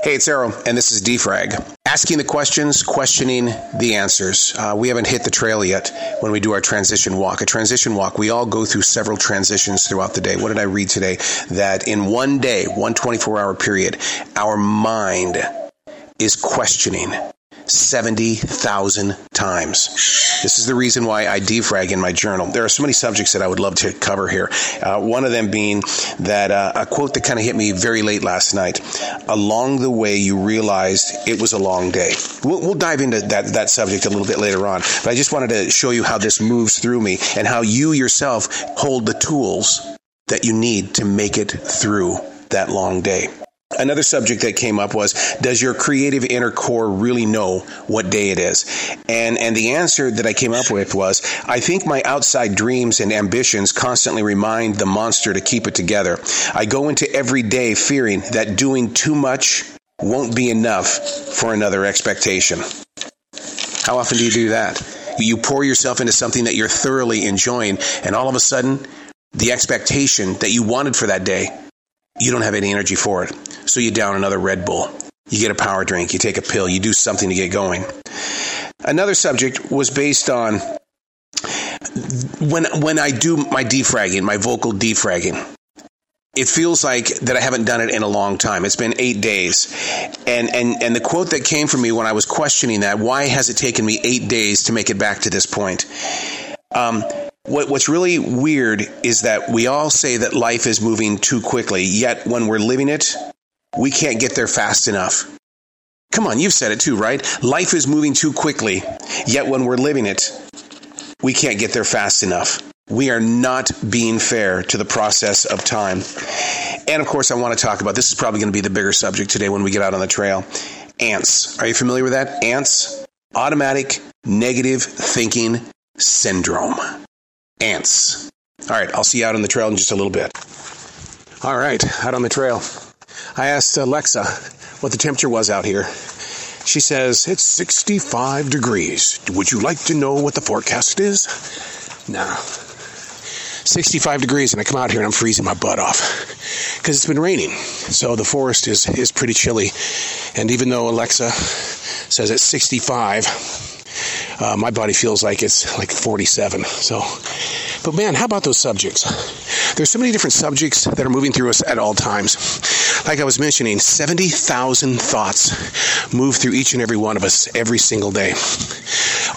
Hey, it's Arroe, and this is Defrag. Asking the questions, questioning the answers. Uh, we haven't hit the trail yet when we do our transition walk. A transition walk, we all go through several transitions throughout the day. What did I read today? That in one day, one 24 hour period, our mind is questioning 70,000 times. This is the reason why I defrag in my journal. There are so many subjects that I would love to cover here. Uh, one of them being that uh, a quote that kind of hit me very late last night. Along the way, you realized it was a long day. We'll, we'll dive into that, that subject a little bit later on, but I just wanted to show you how this moves through me and how you yourself hold the tools that you need to make it through that long day. Another subject that came up was Does your creative inner core really know what day it is? And, and the answer that I came up with was I think my outside dreams and ambitions constantly remind the monster to keep it together. I go into every day fearing that doing too much won't be enough for another expectation. How often do you do that? You pour yourself into something that you're thoroughly enjoying, and all of a sudden, the expectation that you wanted for that day you don't have any energy for it. So you down another Red Bull. You get a power drink, you take a pill, you do something to get going. Another subject was based on when when I do my defragging, my vocal defragging. It feels like that I haven't done it in a long time. It's been eight days. And and and the quote that came from me when I was questioning that, why has it taken me eight days to make it back to this point? Um, what, what's really weird is that we all say that life is moving too quickly, yet when we're living it, we can't get there fast enough. Come on, you've said it too, right? Life is moving too quickly, yet when we're living it, we can't get there fast enough. We are not being fair to the process of time. And of course, I want to talk about this is probably going to be the bigger subject today when we get out on the trail. Ants. Are you familiar with that? Ants. Automatic negative thinking syndrome ants. All right, I'll see you out on the trail in just a little bit. All right, out on the trail. I asked Alexa what the temperature was out here. She says, It's 65 degrees. Would you like to know what the forecast is? No. 65 degrees, and I come out here and I'm freezing my butt off because it's been raining. So the forest is, is pretty chilly. And even though Alexa says it's 65, uh, my body feels like it's like 47. So, but man, how about those subjects? There's so many different subjects that are moving through us at all times. Like I was mentioning, 70,000 thoughts move through each and every one of us every single day.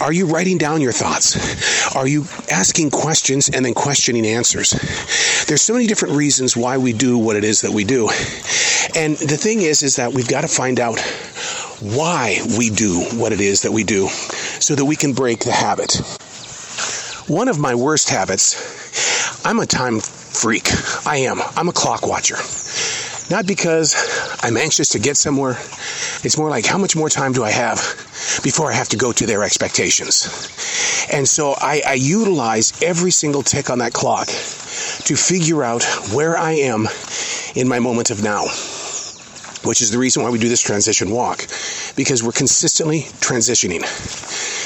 Are you writing down your thoughts? Are you asking questions and then questioning answers? There's so many different reasons why we do what it is that we do. And the thing is, is that we've got to find out why we do what it is that we do so that we can break the habit. One of my worst habits, I'm a time freak. I am. I'm a clock watcher. Not because I'm anxious to get somewhere. It's more like how much more time do I have before I have to go to their expectations? And so I, I utilize every single tick on that clock to figure out where I am in my moment of now which is the reason why we do this transition walk, because we're consistently transitioning.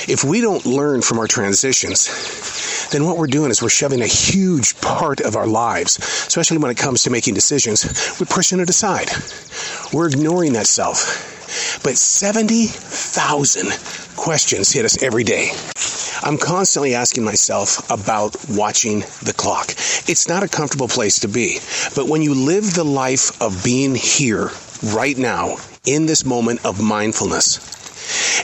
If we don't learn from our transitions, then what we're doing is we're shoving a huge part of our lives, especially when it comes to making decisions, we're pushing it aside. We're ignoring that self. But 70,000 questions hit us every day. I'm constantly asking myself about watching the clock. It's not a comfortable place to be, but when you live the life of being here right now in this moment of mindfulness,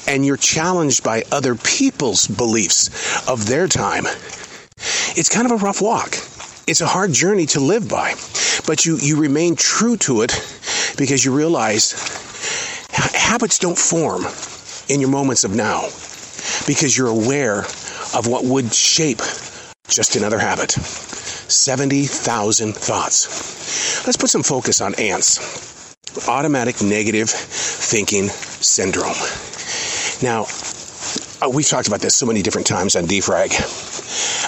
and you're challenged by other people's beliefs of their time, it's kind of a rough walk. It's a hard journey to live by, but you, you remain true to it because you realize habits don't form in your moments of now because you're aware of what would shape just another habit. 70,000 thoughts. Let's put some focus on ants automatic negative thinking syndrome. Now, uh, we've talked about this so many different times on Defrag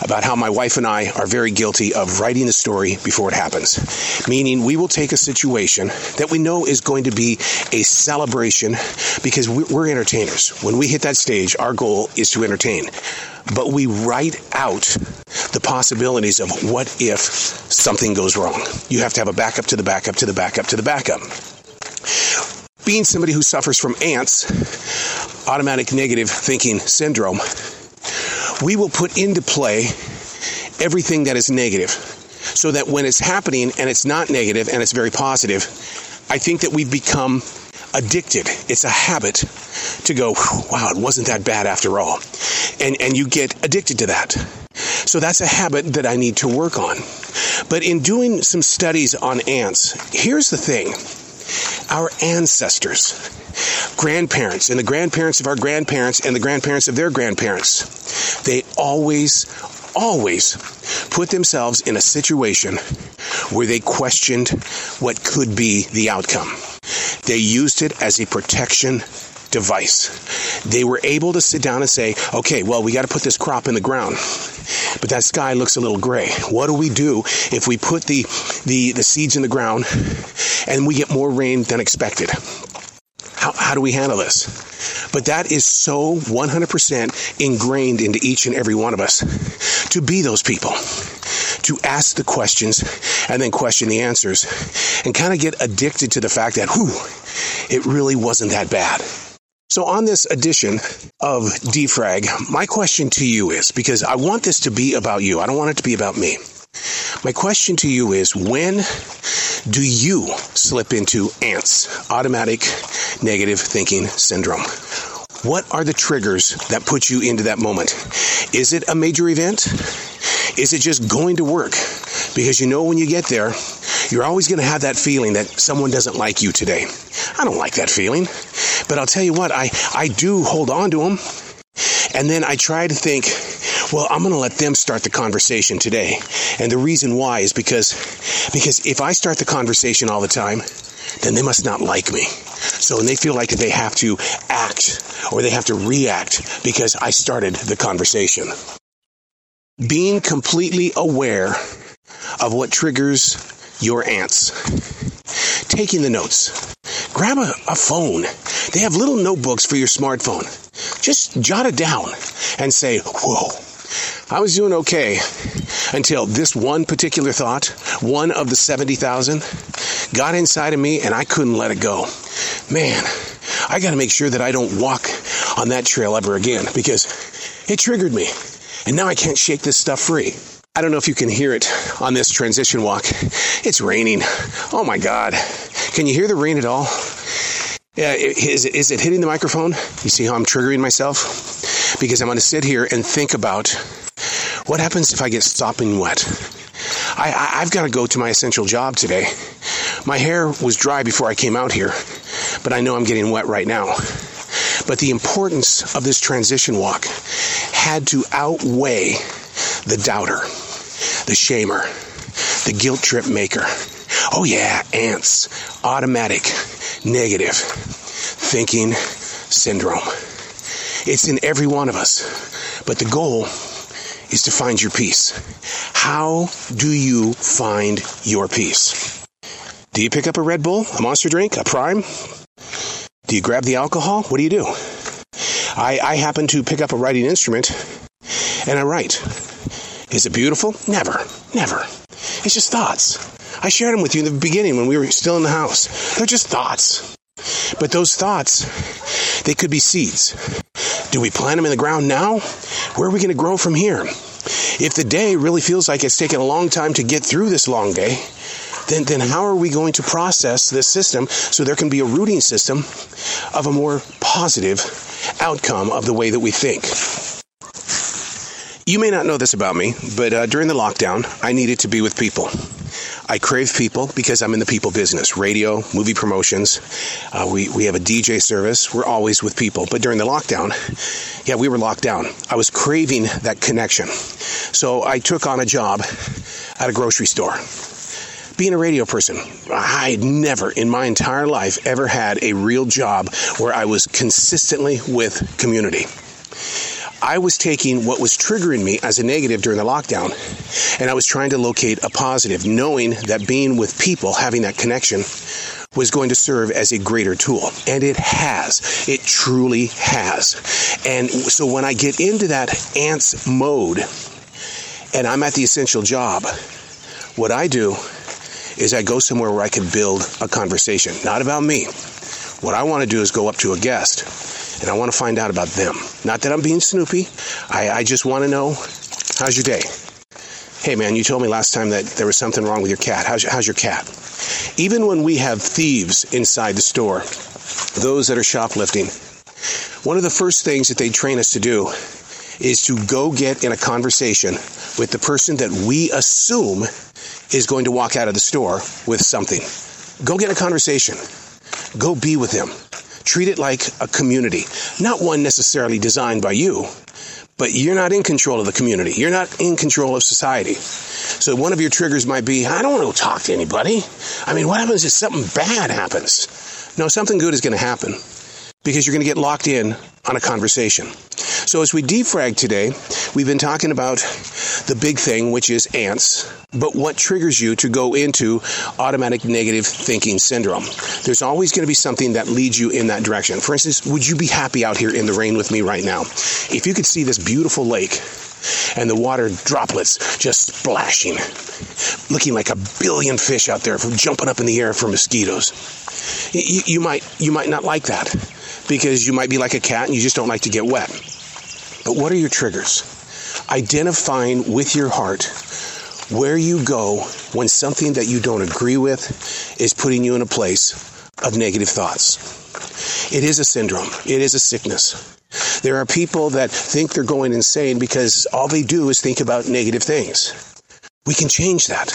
about how my wife and I are very guilty of writing the story before it happens. Meaning, we will take a situation that we know is going to be a celebration because we're entertainers. When we hit that stage, our goal is to entertain. But we write out the possibilities of what if something goes wrong. You have to have a backup to the backup to the backup to the backup. being somebody who suffers from ants, automatic negative thinking syndrome, we will put into play everything that is negative so that when it's happening and it's not negative and it's very positive, I think that we've become addicted. It's a habit to go, wow, it wasn't that bad after all. And, and you get addicted to that. So that's a habit that I need to work on. But in doing some studies on ants, here's the thing. Our ancestors, grandparents, and the grandparents of our grandparents, and the grandparents of their grandparents, they always, always put themselves in a situation where they questioned what could be the outcome. They used it as a protection device. They were able to sit down and say, okay, well, we got to put this crop in the ground. But that sky looks a little gray. What do we do if we put the, the, the seeds in the ground and we get more rain than expected? How, do we handle this? But that is so 100% ingrained into each and every one of us to be those people, to ask the questions and then question the answers and kind of get addicted to the fact that, whew, it really wasn't that bad. So, on this edition of Defrag, my question to you is because I want this to be about you, I don't want it to be about me. My question to you is when do you slip into ANTS, automatic negative thinking syndrome? What are the triggers that put you into that moment? Is it a major event? Is it just going to work? Because you know when you get there, you're always going to have that feeling that someone doesn't like you today. I don't like that feeling. But I'll tell you what, I, I do hold on to them. And then I try to think, well, I'm going to let them start the conversation today. And the reason why is because, because if I start the conversation all the time, then they must not like me. So when they feel like they have to act or they have to react because I started the conversation. Being completely aware of what triggers your ants. Taking the notes. Grab a, a phone. They have little notebooks for your smartphone. Just jot it down and say, whoa, I was doing okay until this one particular thought, one of the 70,000, got inside of me and I couldn't let it go. Man, I got to make sure that I don't walk on that trail ever again because it triggered me. And now I can't shake this stuff free. I don't know if you can hear it on this transition walk. It's raining. Oh my God. Can you hear the rain at all? Yeah, is, is it hitting the microphone? You see how I'm triggering myself? Because I'm going to sit here and think about what happens if I get sopping wet. I, I've got to go to my essential job today. My hair was dry before I came out here, but I know I'm getting wet right now. But the importance of this transition walk had to outweigh the doubter, the shamer, the guilt trip maker. Oh, yeah, ants, automatic, negative thinking syndrome. It's in every one of us. But the goal is to find your peace. How do you find your peace? Do you pick up a Red Bull, a monster drink, a prime? Do you grab the alcohol? What do you do? I, I happen to pick up a writing instrument and I write. Is it beautiful? Never. Never. It's just thoughts. I shared them with you in the beginning when we were still in the house. They're just thoughts. But those thoughts, they could be seeds. Do we plant them in the ground now? Where are we going to grow from here? If the day really feels like it's taken a long time to get through this long day, then, then how are we going to process this system so there can be a rooting system of a more positive outcome of the way that we think? You may not know this about me, but uh, during the lockdown, I needed to be with people. I crave people because I'm in the people business radio, movie promotions. Uh, we, we have a DJ service. We're always with people. But during the lockdown, yeah, we were locked down. I was craving that connection. So I took on a job at a grocery store. Being a radio person, I had never in my entire life ever had a real job where I was consistently with community. I was taking what was triggering me as a negative during the lockdown and I was trying to locate a positive, knowing that being with people, having that connection, was going to serve as a greater tool. And it has. It truly has. And so when I get into that ants mode and I'm at the essential job, what I do is I go somewhere where I can build a conversation, not about me. What I want to do is go up to a guest and I want to find out about them. Not that I'm being snoopy. I, I just want to know how's your day? Hey man, you told me last time that there was something wrong with your cat. How's, how's your cat? Even when we have thieves inside the store, those that are shoplifting, one of the first things that they train us to do is to go get in a conversation with the person that we assume is going to walk out of the store with something. Go get a conversation. Go be with them. Treat it like a community, not one necessarily designed by you, but you're not in control of the community. You're not in control of society. So one of your triggers might be, I don't want to talk to anybody. I mean, what happens if something bad happens? No, something good is going to happen because you're going to get locked in on a conversation. So as we defrag today, we've been talking about the big thing, which is ants, but what triggers you to go into automatic negative thinking syndrome? There's always going to be something that leads you in that direction. For instance, would you be happy out here in the rain with me right now? If you could see this beautiful lake, and the water droplets just splashing, looking like a billion fish out there from jumping up in the air for mosquitoes. You, you, might you might not like that because you might be like a cat and you just don't like to get wet. But what are your triggers? Identifying with your heart where you go when something that you don't agree with is putting you in a place of negative thoughts. It is a syndrome. It is a sickness. There are people that think they're going insane because all they do is think about negative things. We can change that.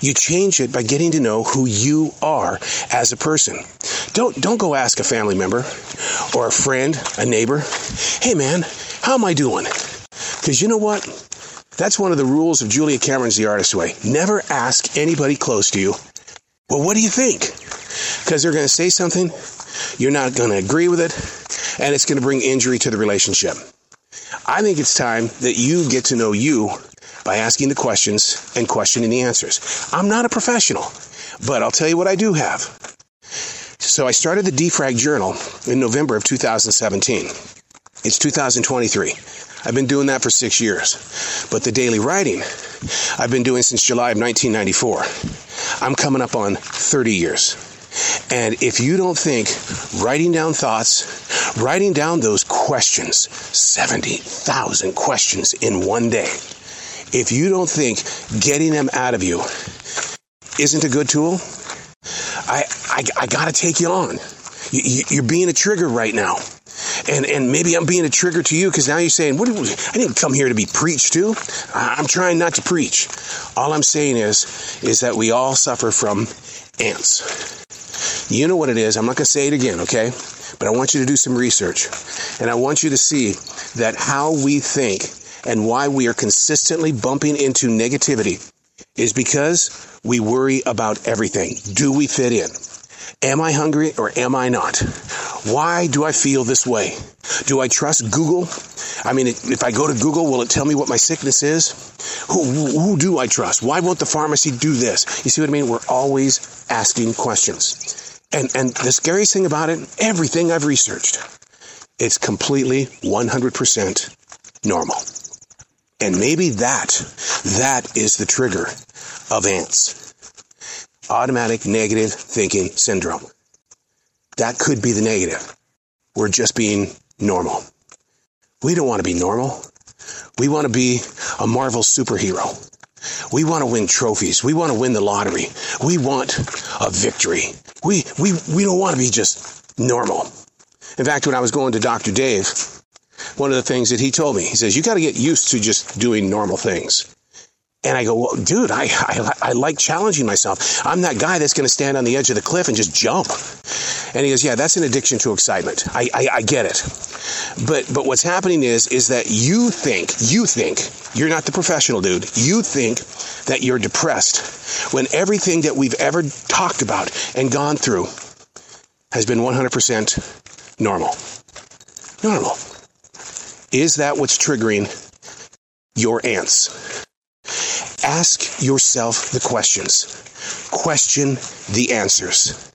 You change it by getting to know who you are as a person. Don't don't go ask a family member or a friend, a neighbor, "Hey man, how am I doing?" Cuz you know what? That's one of the rules of Julia Cameron's The Artist Way. Never ask anybody close to you, "Well, what do you think?" Cuz they're going to say something, you're not going to agree with it, and it's going to bring injury to the relationship. I think it's time that you get to know you by asking the questions and questioning the answers. I'm not a professional, but I'll tell you what I do have. So I started the Defrag Journal in November of 2017. It's 2023. I've been doing that for six years. But the daily writing, I've been doing since July of 1994. I'm coming up on 30 years. And if you don't think writing down thoughts, writing down those questions, 70,000 questions in one day, if you don't think getting them out of you isn't a good tool, I, I, I got to take you on. You, you're being a trigger right now. And, and maybe I'm being a trigger to you because now you're saying, what, I didn't come here to be preached to. I'm trying not to preach. All I'm saying is, is that we all suffer from ants. You know what it is. I'm not going to say it again, okay? But I want you to do some research. And I want you to see that how we think and why we are consistently bumping into negativity is because we worry about everything. Do we fit in? Am I hungry or am I not? Why do I feel this way? Do I trust Google? I mean, if I go to Google, will it tell me what my sickness is? Who, who do I trust? Why won't the pharmacy do this? You see what I mean? We're always asking questions. And, and the scariest thing about it, everything I've researched, it's completely 100% normal. And maybe that, that is the trigger of ants. Automatic negative thinking syndrome. That could be the negative. We're just being normal. We don't want to be normal. We want to be a Marvel superhero. We want to win trophies. We want to win the lottery. We want a victory. We, we, we don't want to be just normal. In fact, when I was going to Dr. Dave, one of the things that he told me, he says, you got to get used to just doing normal things. And I go, well, dude, I, I, I like challenging myself. I'm that guy that's going to stand on the edge of the cliff and just jump. And he goes, yeah, that's an addiction to excitement. I, I, I get it. But, but what's happening is, is that you think, you think, you're not the professional dude. You think that you're depressed when everything that we've ever talked about and gone through has been 100% normal. Normal. Is that what's triggering your ants? Ask yourself the questions. Question the answers.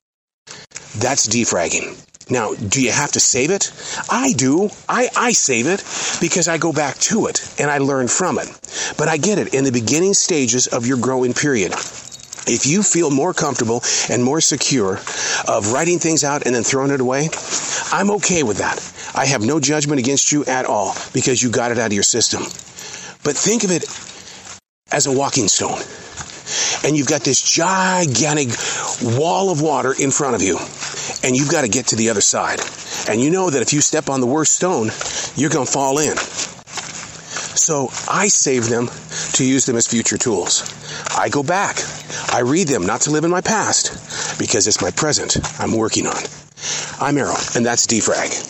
That's defragging. Now, do you have to save it? I do. I, I save it because I go back to it and I learn from it. But I get it. In the beginning stages of your growing period, If you feel more comfortable and more secure of writing things out and then throwing it away, I'm okay with that. I have no judgment against you at all because you got it out of your system. But think of it as a walking stone. And you've got this gigantic wall of water in front of you. And you've got to get to the other side. And you know that if you step on the worst stone, you're going to fall in. So I save them to use them as future tools. I go back. I read them not to live in my past because it's my present I'm working on. I'm Arroe, and that's Defrag.